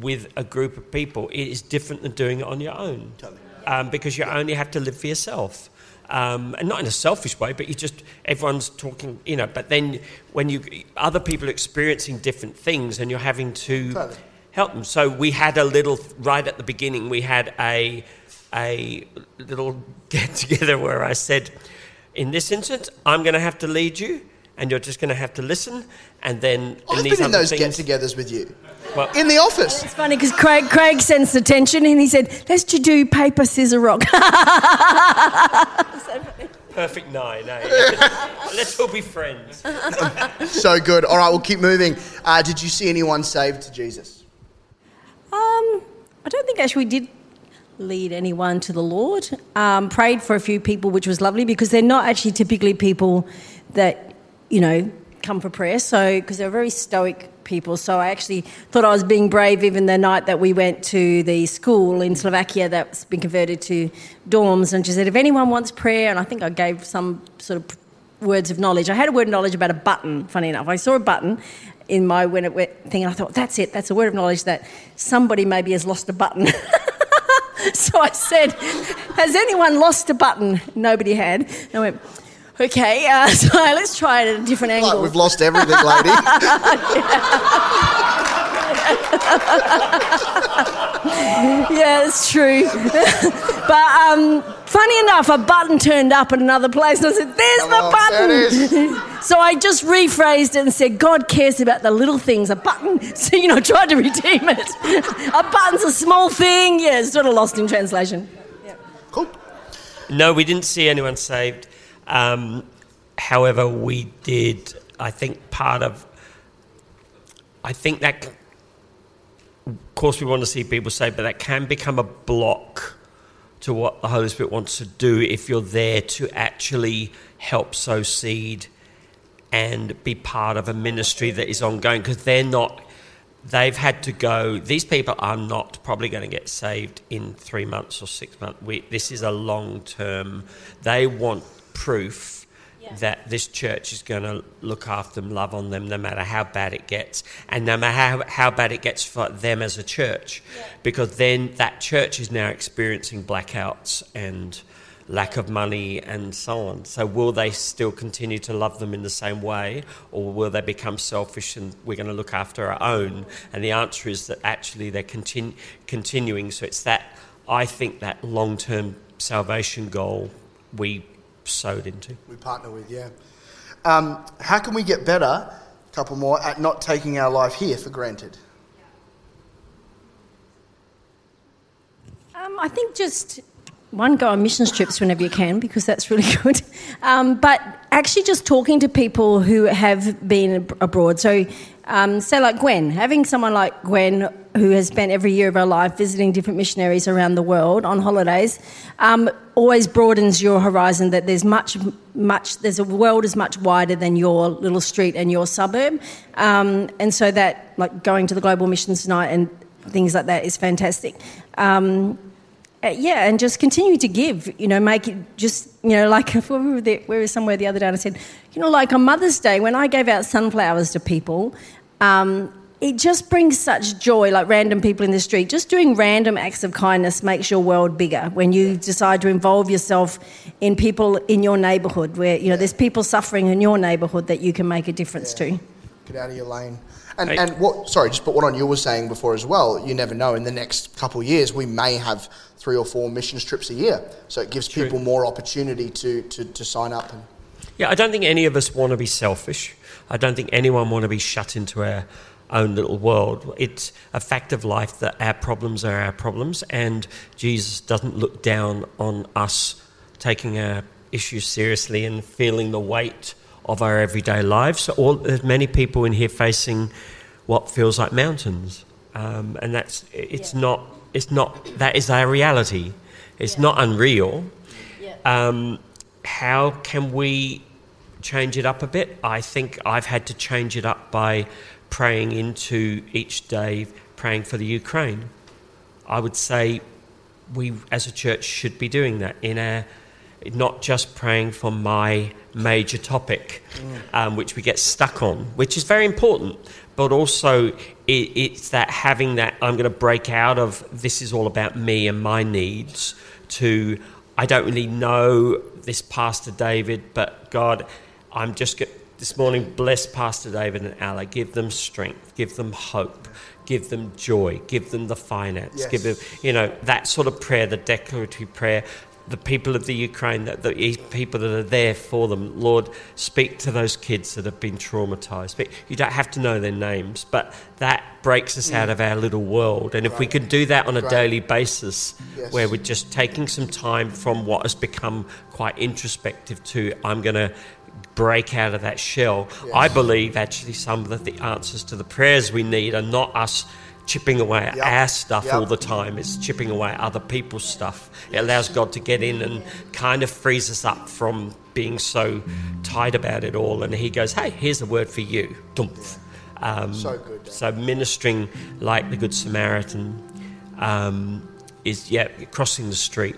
with a group of people. It is different than doing it on your own, um, because you only have to live for yourself. Um, and not in a selfish way, but you just everyone's talking, you know. But then when you other people are experiencing different things, and you're having to Totally. help them. So we had a little right at the beginning. We had a a little get together where I said, in this instance, I'm going to have to lead you, and you're just going to have to listen. And then I've these been in those things, get-togethers with you Well- in the office. It's funny because Craig, Craig sensed the tension and he said, let's just do paper, scissor, rock. perfect nine. Eh? Let's all be friends. So good. All right, we'll keep moving. Uh, did you see anyone saved to Jesus? Um, I don't think actually we did lead anyone to the Lord. Um, prayed for a few people, which was lovely because they're not actually typically people that, you know, come for prayer. So, because they're very stoic people. So I actually thought I was being brave even the night that we went to the school in Slovakia that's been converted to dorms. And she said, if anyone wants prayer, and I think I gave some sort of words of knowledge. I had a word of knowledge about a button, funny enough. I saw a button in my when it went thing, and I thought, that's it, that's a word of knowledge that somebody maybe has lost a button. so I said, Has anyone lost a button? Nobody had. And I went, Okay, uh, so let's try it at a different Like, angle. we've lost everything, lady. Yeah, it's true. but um, funny enough, a button turned up at another place, and I said, "There's Come the on, button." there it is. So I just rephrased it and said, "God cares about the little things. A button." So you know, I tried to redeem it. a button's a small thing. Yeah, it's sort of lost in translation. Cool. No, we didn't see anyone saved. Um, however, we did. I think part of. I think that. Of course, we want to see people saved, but that can become a block to what the Holy Spirit wants to do if you're there to actually help sow seed and be part of a ministry that is ongoing because they're not they've had to go these people are not probably going to get saved in three months or six months we, this is a long term they want proof that this church is going to look after them love on them no matter how bad it gets and no matter how, how bad it gets for them as a church because then that church is now experiencing blackouts and lack of money and so on. So, will they still continue to love them in the same way, or will they become selfish and we're going to look after our own? And the answer is that actually they're continu- continuing. So, it's that I think that long term salvation goal we sowed into. We partner with, yeah. Um, how can we get better, a couple more, at not taking our life here for granted? Um, I think just one, go on missions trips whenever you can because that's really good. Um, but actually, just talking to people who have been ab- abroad. So, um, say like Gwen, having someone like Gwen who has spent every year of her life visiting different missionaries around the world on holidays, um, always broadens your horizon. That there's much, much. There's a world is much wider than your little street and your suburb, um, and so that like going to the global missions night and things like that is fantastic. Um, uh, yeah, and just continue to give. You know, make it just you know like if we were, there, we were somewhere the other day, and I said, you know, like on Mother's Day when I gave out sunflowers to people. Um, it just brings such joy, like random people in the street. Just doing random acts of kindness makes your world bigger when you decide to involve yourself in people in your neighbourhood where, you know, there's people suffering in your neighbourhood that you can make a difference to. Get out of your lane. And, and what, sorry, just put what on you were saying before as well. You never know. In the next couple of years, we may have three or four missions trips a year. So it gives people more opportunity to, to, to sign up. And, Yeah, I don't think any of us want to be selfish. I don't think anyone want to be shut into our own little world. It's a fact of life that our problems are our problems, and Jesus doesn't look down on us taking our issues seriously and feeling the weight of our everyday lives. So all, there's many people in here facing what feels like mountains, um, and that's it's Yeah. not it's not that is our reality. It's not unreal. Yeah. Um, how can we change it up a bit? I think I've had to change it up by praying into each day, praying for the Ukraine. I would say we as a church should be doing that in our not just praying for my major topic, um, which we get stuck on, which is very important, but also it, it's that having that I'm going to break out of this is all about me and my needs to I don't really know this Pastor David, but God, I'm just this morning bless Pastor David and Alla, give them strength, give them hope, give them joy, give them the finance, give them you know that sort of prayer, the declaratory prayer. The people of the Ukraine, the, the people that are there for them, Lord, speak to those kids that have been traumatized. You don't have to know their names, but that breaks us out of our little world. And if we can do that on a Right. daily basis, Yes. where we're just taking some time from what has become quite introspective to, I'm going to break out of that shell. I believe actually some of the answers to the prayers we need are not us chipping away at Yep. our stuff Yep. all the time. It's chipping away at other people's stuff. It allows God to get in and kind of frees us up from being so tight about it all. And He goes, hey, here's a word for you. Um, So good. So ministering like the Good Samaritan um, is, yeah, crossing the street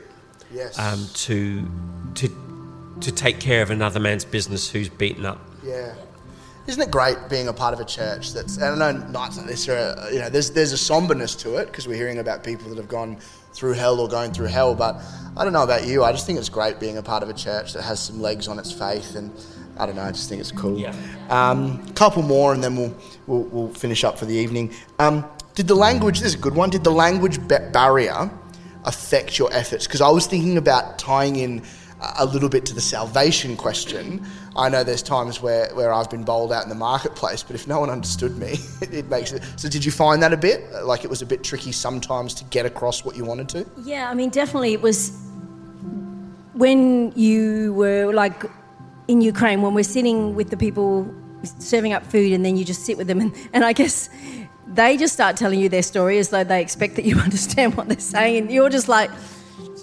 yes. um, to to to take care of another man's business who's beaten up. Yeah. Isn't it great being a part of a church that's, and I know nights like this are, you know, there's, there's a somberness to it because we're hearing about people that have gone through hell or going through hell, but I don't know about you, I just think it's great being a part of a church that has some legs on its faith and I don't know, I just think it's cool. Yeah. Um, couple more and then we'll, we'll, we'll finish up for the evening. Um, did the language, this is a good one, did the language barrier affect your efforts? Because I was thinking about tying in a- a little bit to the salvation question. I know there's times where, where I've been bowled out in the marketplace, but if no one understood me, it, makes it. So, did you find that a bit? Like it was a bit tricky sometimes to get across what you wanted to? Yeah, I mean, definitely it was when you were like in Ukraine, when we're sitting with the people serving up food, and then you just sit with them, and, and I guess they just start telling you their story as though they expect that you understand what they're saying, and you're just like,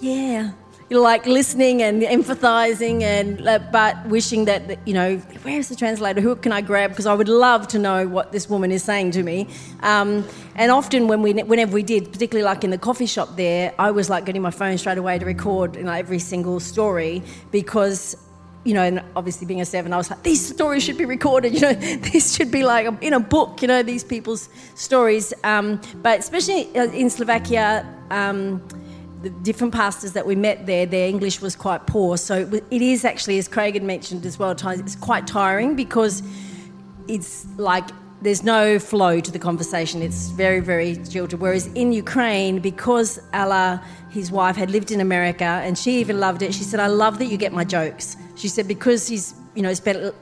yeah. Like listening and empathizing, and uh, but wishing that you know where's the translator? Who can I grab? Because I would love to know what this woman is saying to me. Um, and often when we, whenever we did, particularly like in the coffee shop there, I was like getting my phone straight away to record you know, every single story because you know, and obviously being a seven, I was like, these stories should be recorded. You know, this should be like in a book. You know, these people's stories. Um, but especially uh, in Slovakia. Um, the different pastors that we met there, their English was quite poor. So it is actually, as Craig had mentioned as well, it's quite tiring because it's like there's no flow to the conversation. It's very, very jilted. Whereas in Ukraine, because Alla, his wife, had lived in America and she even loved it, she said, I love that you get my jokes. She said, because he's, you know, spent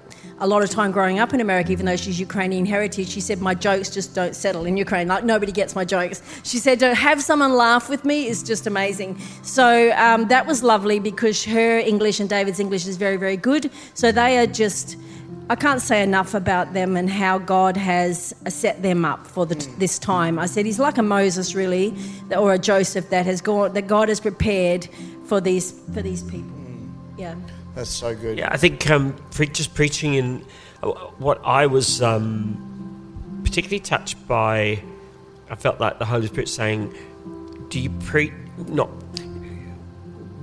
a lot of time growing up in America, even though she's Ukrainian heritage, she said, My jokes just don't settle in Ukraine. Like, nobody gets my jokes. She said, To have someone laugh with me is just amazing. So um, that was lovely because her English and David's English is very, very good. So they are just. I can't say enough about them and how God has uh, set them up for the, mm. this time. I said he's like a Moses, really, or a Joseph that has gone that God has prepared for these for these people. Mm. Yeah. That's so good. Yeah, I think um, pre- just preaching in uh, what I was um, particularly touched by, I felt like the Holy Spirit saying, "Do you preach not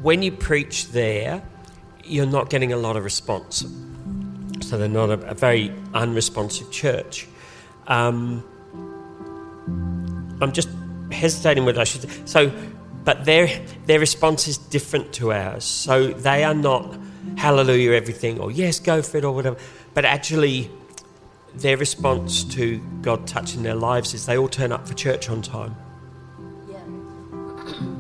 when you preach there? You're not getting a lot of response, so they're not a, a very unresponsive church." Um, I'm just hesitating whether I should. So, but their their response is different to ours. So they are not hallelujah everything or yes go for it or whatever. But actually, their response to God touching their lives is they all turn up for church on time. Yeah.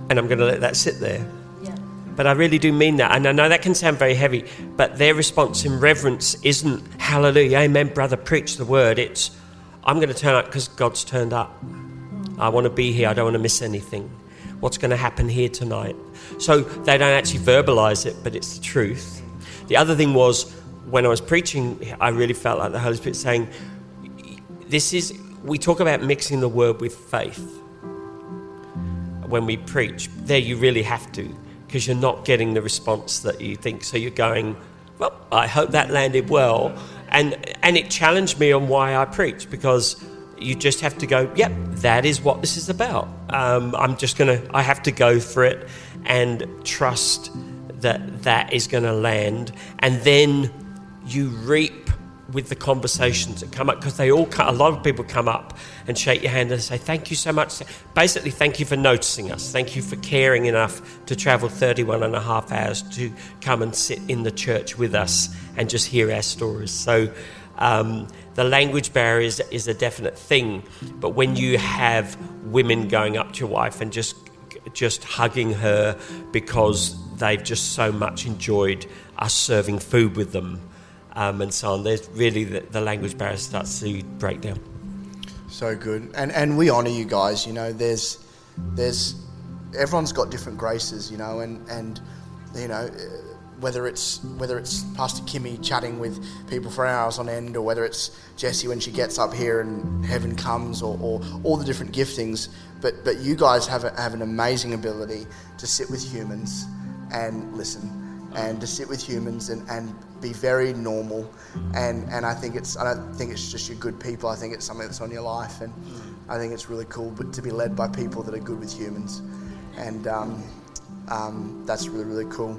And I'm going to let that sit there. Yeah. But I really do mean that. And I know that can sound very heavy, but their response in reverence isn't hallelujah, amen, brother, preach the word. It's I'm going to turn up because God's turned up. I want to be here. I don't want to miss anything. What's going to happen here tonight? So they don't actually verbalize it, but it's the truth. The other thing was when I was preaching, I really felt like the Holy Spirit saying, This is, we talk about mixing the word with faith when we preach. There, you really have to because you're not getting the response that you think. So you're going, Well, I hope that landed well. And, and it challenged me on why I preach because you just have to go, yep, that is what this is about. Um, I'm just going to, I have to go for it and trust that that is going to land. And then you reap with the conversations that come up because they all a lot of people come up and shake your hand and say thank you so much basically thank you for noticing us thank you for caring enough to travel 31 and a half hours to come and sit in the church with us and just hear our stories so um, the language barrier is, is a definite thing but when you have women going up to your wife and just just hugging her because they've just so much enjoyed us serving food with them um, and so on. There's really the, the language barrier starts to break down. So good, and and we honour you guys. You know, there's there's everyone's got different graces. You know, and and you know whether it's whether it's Pastor Kimmy chatting with people for hours on end, or whether it's Jessie when she gets up here and heaven comes, or, or all the different giftings. But but you guys have a, have an amazing ability to sit with humans and listen, and to sit with humans and, and be very normal. And and I think it's I don't think it's just you're good people. I think it's something that's on your life, and I think it's really cool. But to be led by people that are good with humans, and um, um, that's really, really cool.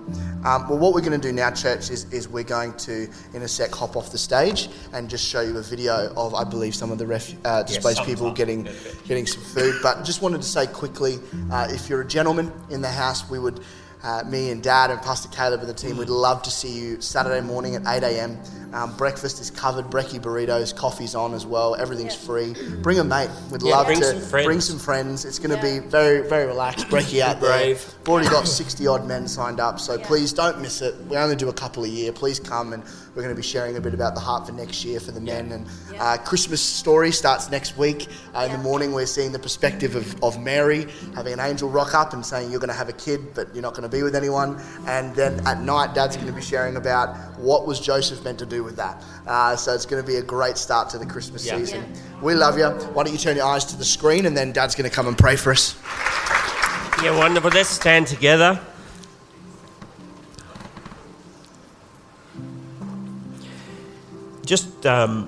Um, well, what we're going to do now, church, is, is we're going to, in a sec, hop off the stage and just show you a video of, I believe, some of the ref, uh, displaced some- people getting getting some food. But just wanted to say quickly, uh, if you're a gentleman in the house, we would, uh, me and Dad and Pastor Caleb and the team, would love to see you Saturday morning at 8 a.m. Um, breakfast is covered, brekkie burritos, coffee's on as well. Everything's free. Bring a mate. We'd Yeah, love bring to some bring some friends. It's going to Yeah. be very, very relaxed. Brekkie out there. Brave. We've already got 60 odd men signed up, so please don't miss it. We only do a couple a year. Please come and we're going to be sharing a bit about the heart for next year for the men. And uh, Christmas story starts next week. Uh, in the morning, we're seeing the perspective of, of Mary having an angel rock up and saying, You're going to have a kid, but you're not going to be with anyone. And then at night, Dad's going to be sharing about what was Joseph meant to do with that. Uh, so it's going to be a great start to the Christmas Yeah. season. We love you. Why don't you turn your eyes to the screen and then Dad's going to come and pray for us. Yeah, wonderful. Let's stand together. Just um,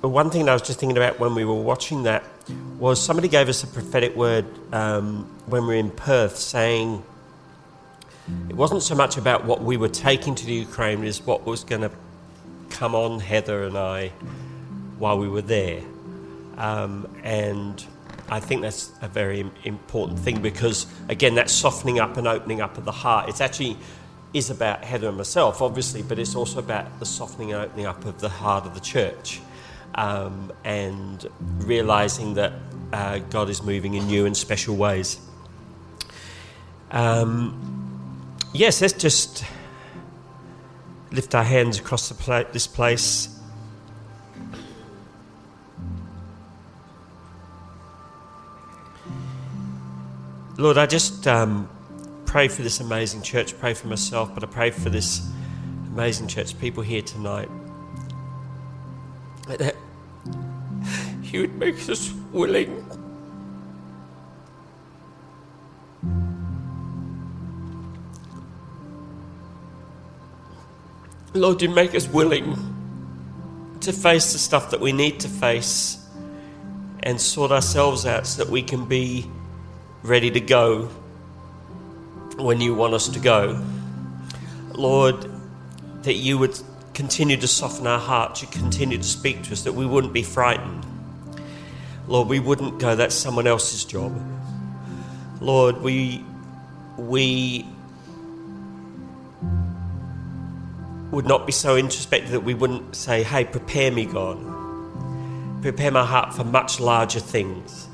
one thing I was just thinking about when we were watching that was somebody gave us a prophetic word um, when we were in Perth saying it wasn't so much about what we were taking to the Ukraine as what was going to come on Heather and I while we were there. Um, and I think that's a very important thing because, again, that softening up and opening up of the heart. It's actually is about Heather and myself, obviously, but it's also about the softening and opening up of the heart of the church um, and realizing that uh, God is moving in new and special ways. Um, yes, let's just lift our hands across pla- this place. Lord, I just um, pray for this amazing church, pray for myself, but I pray for this amazing church, people here tonight. That you would make us willing. Lord, you make us willing to face the stuff that we need to face and sort ourselves out so that we can be ready to go when you want us to go. Lord, that you would continue to soften our hearts, you continue to speak to us, that we wouldn't be frightened. Lord, we wouldn't go, that's someone else's job. Lord, we, we would not be so introspective that we wouldn't say, hey, prepare me, God. Prepare my heart for much larger things.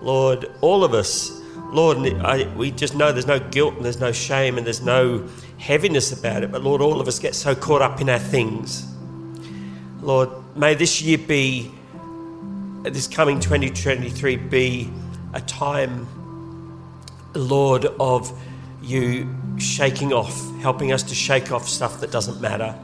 Lord, all of us, Lord, I, we just know there's no guilt and there's no shame and there's no heaviness about it, but Lord, all of us get so caught up in our things. Lord, may this year be, this coming 2023, be a time, Lord, of you shaking off, helping us to shake off stuff that doesn't matter.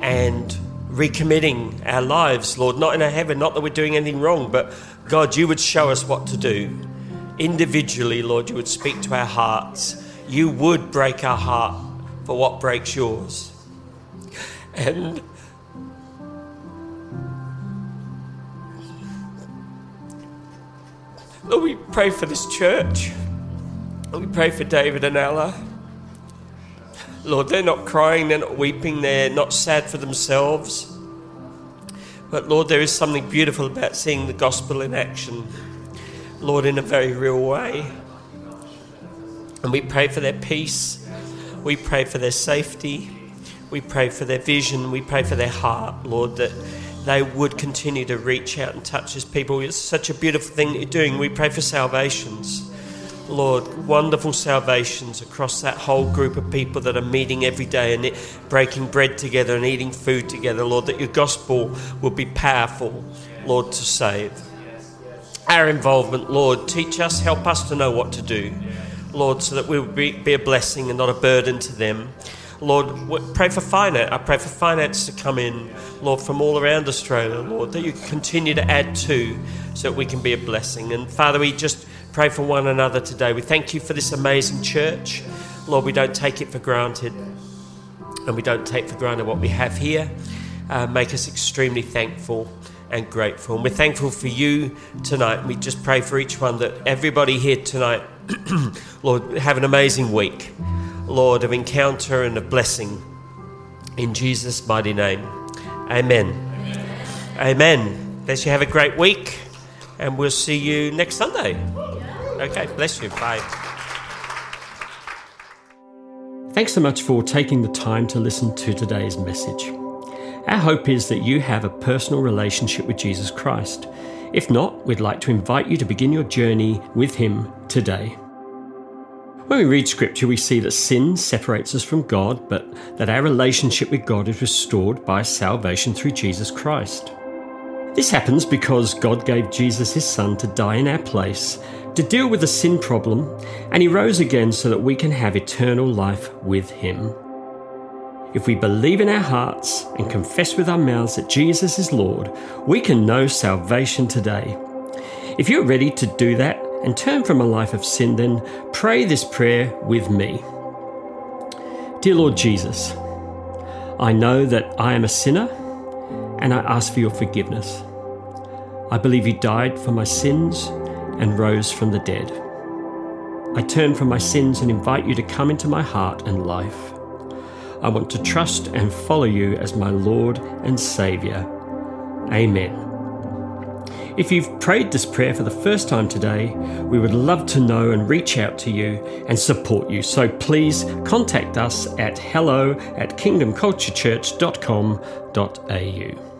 And recommitting our lives, Lord, not in our heaven, not that we're doing anything wrong, but God, you would show us what to do. Individually, Lord, you would speak to our hearts. You would break our heart for what breaks yours. And Lord, we pray for this church. Lord, We pray for David and Ella. Lord, they're not crying, they're not weeping, they're not sad for themselves. But Lord, there is something beautiful about seeing the gospel in action, Lord, in a very real way. And we pray for their peace, we pray for their safety, we pray for their vision, we pray for their heart, Lord, that they would continue to reach out and touch as people. It's such a beautiful thing that you're doing. We pray for salvations. Lord, wonderful salvations across that whole group of people that are meeting every day and breaking bread together and eating food together. Lord, that your gospel will be powerful, Lord, to save. Our involvement, Lord, teach us, help us to know what to do, Lord, so that we will be, be a blessing and not a burden to them. Lord, pray for finance. I pray for finance to come in, Lord, from all around Australia, Lord, that you continue to add to so that we can be a blessing. And Father, we just pray for one another today. We thank you for this amazing church. Lord, we don't take it for granted, and we don't take for granted what we have here. Uh, make us extremely thankful and grateful. And we're thankful for you tonight. We just pray for each one that everybody here tonight, Lord, have an amazing week, Lord, of encounter and of blessing. In Jesus' mighty name. Amen. Amen. Amen. Bless you. Have a great week, and we'll see you next Sunday. Okay, bless you. Bye. Thanks so much for taking the time to listen to today's message. Our hope is that you have a personal relationship with Jesus Christ. If not, we'd like to invite you to begin your journey with Him today. When we read Scripture, we see that sin separates us from God, but that our relationship with God is restored by salvation through Jesus Christ. This happens because God gave Jesus His Son to die in our place to deal with the sin problem, and he rose again so that we can have eternal life with him. If we believe in our hearts and confess with our mouths that Jesus is Lord, we can know salvation today. If you're ready to do that and turn from a life of sin, then pray this prayer with me. Dear Lord Jesus, I know that I am a sinner and I ask for your forgiveness. I believe you died for my sins and rose from the dead. I turn from my sins and invite you to come into my heart and life. I want to trust and follow you as my Lord and Saviour. Amen. If you've prayed this prayer for the first time today, we would love to know and reach out to you and support you. So please contact us at hello at kingdomculturechurch.com.au.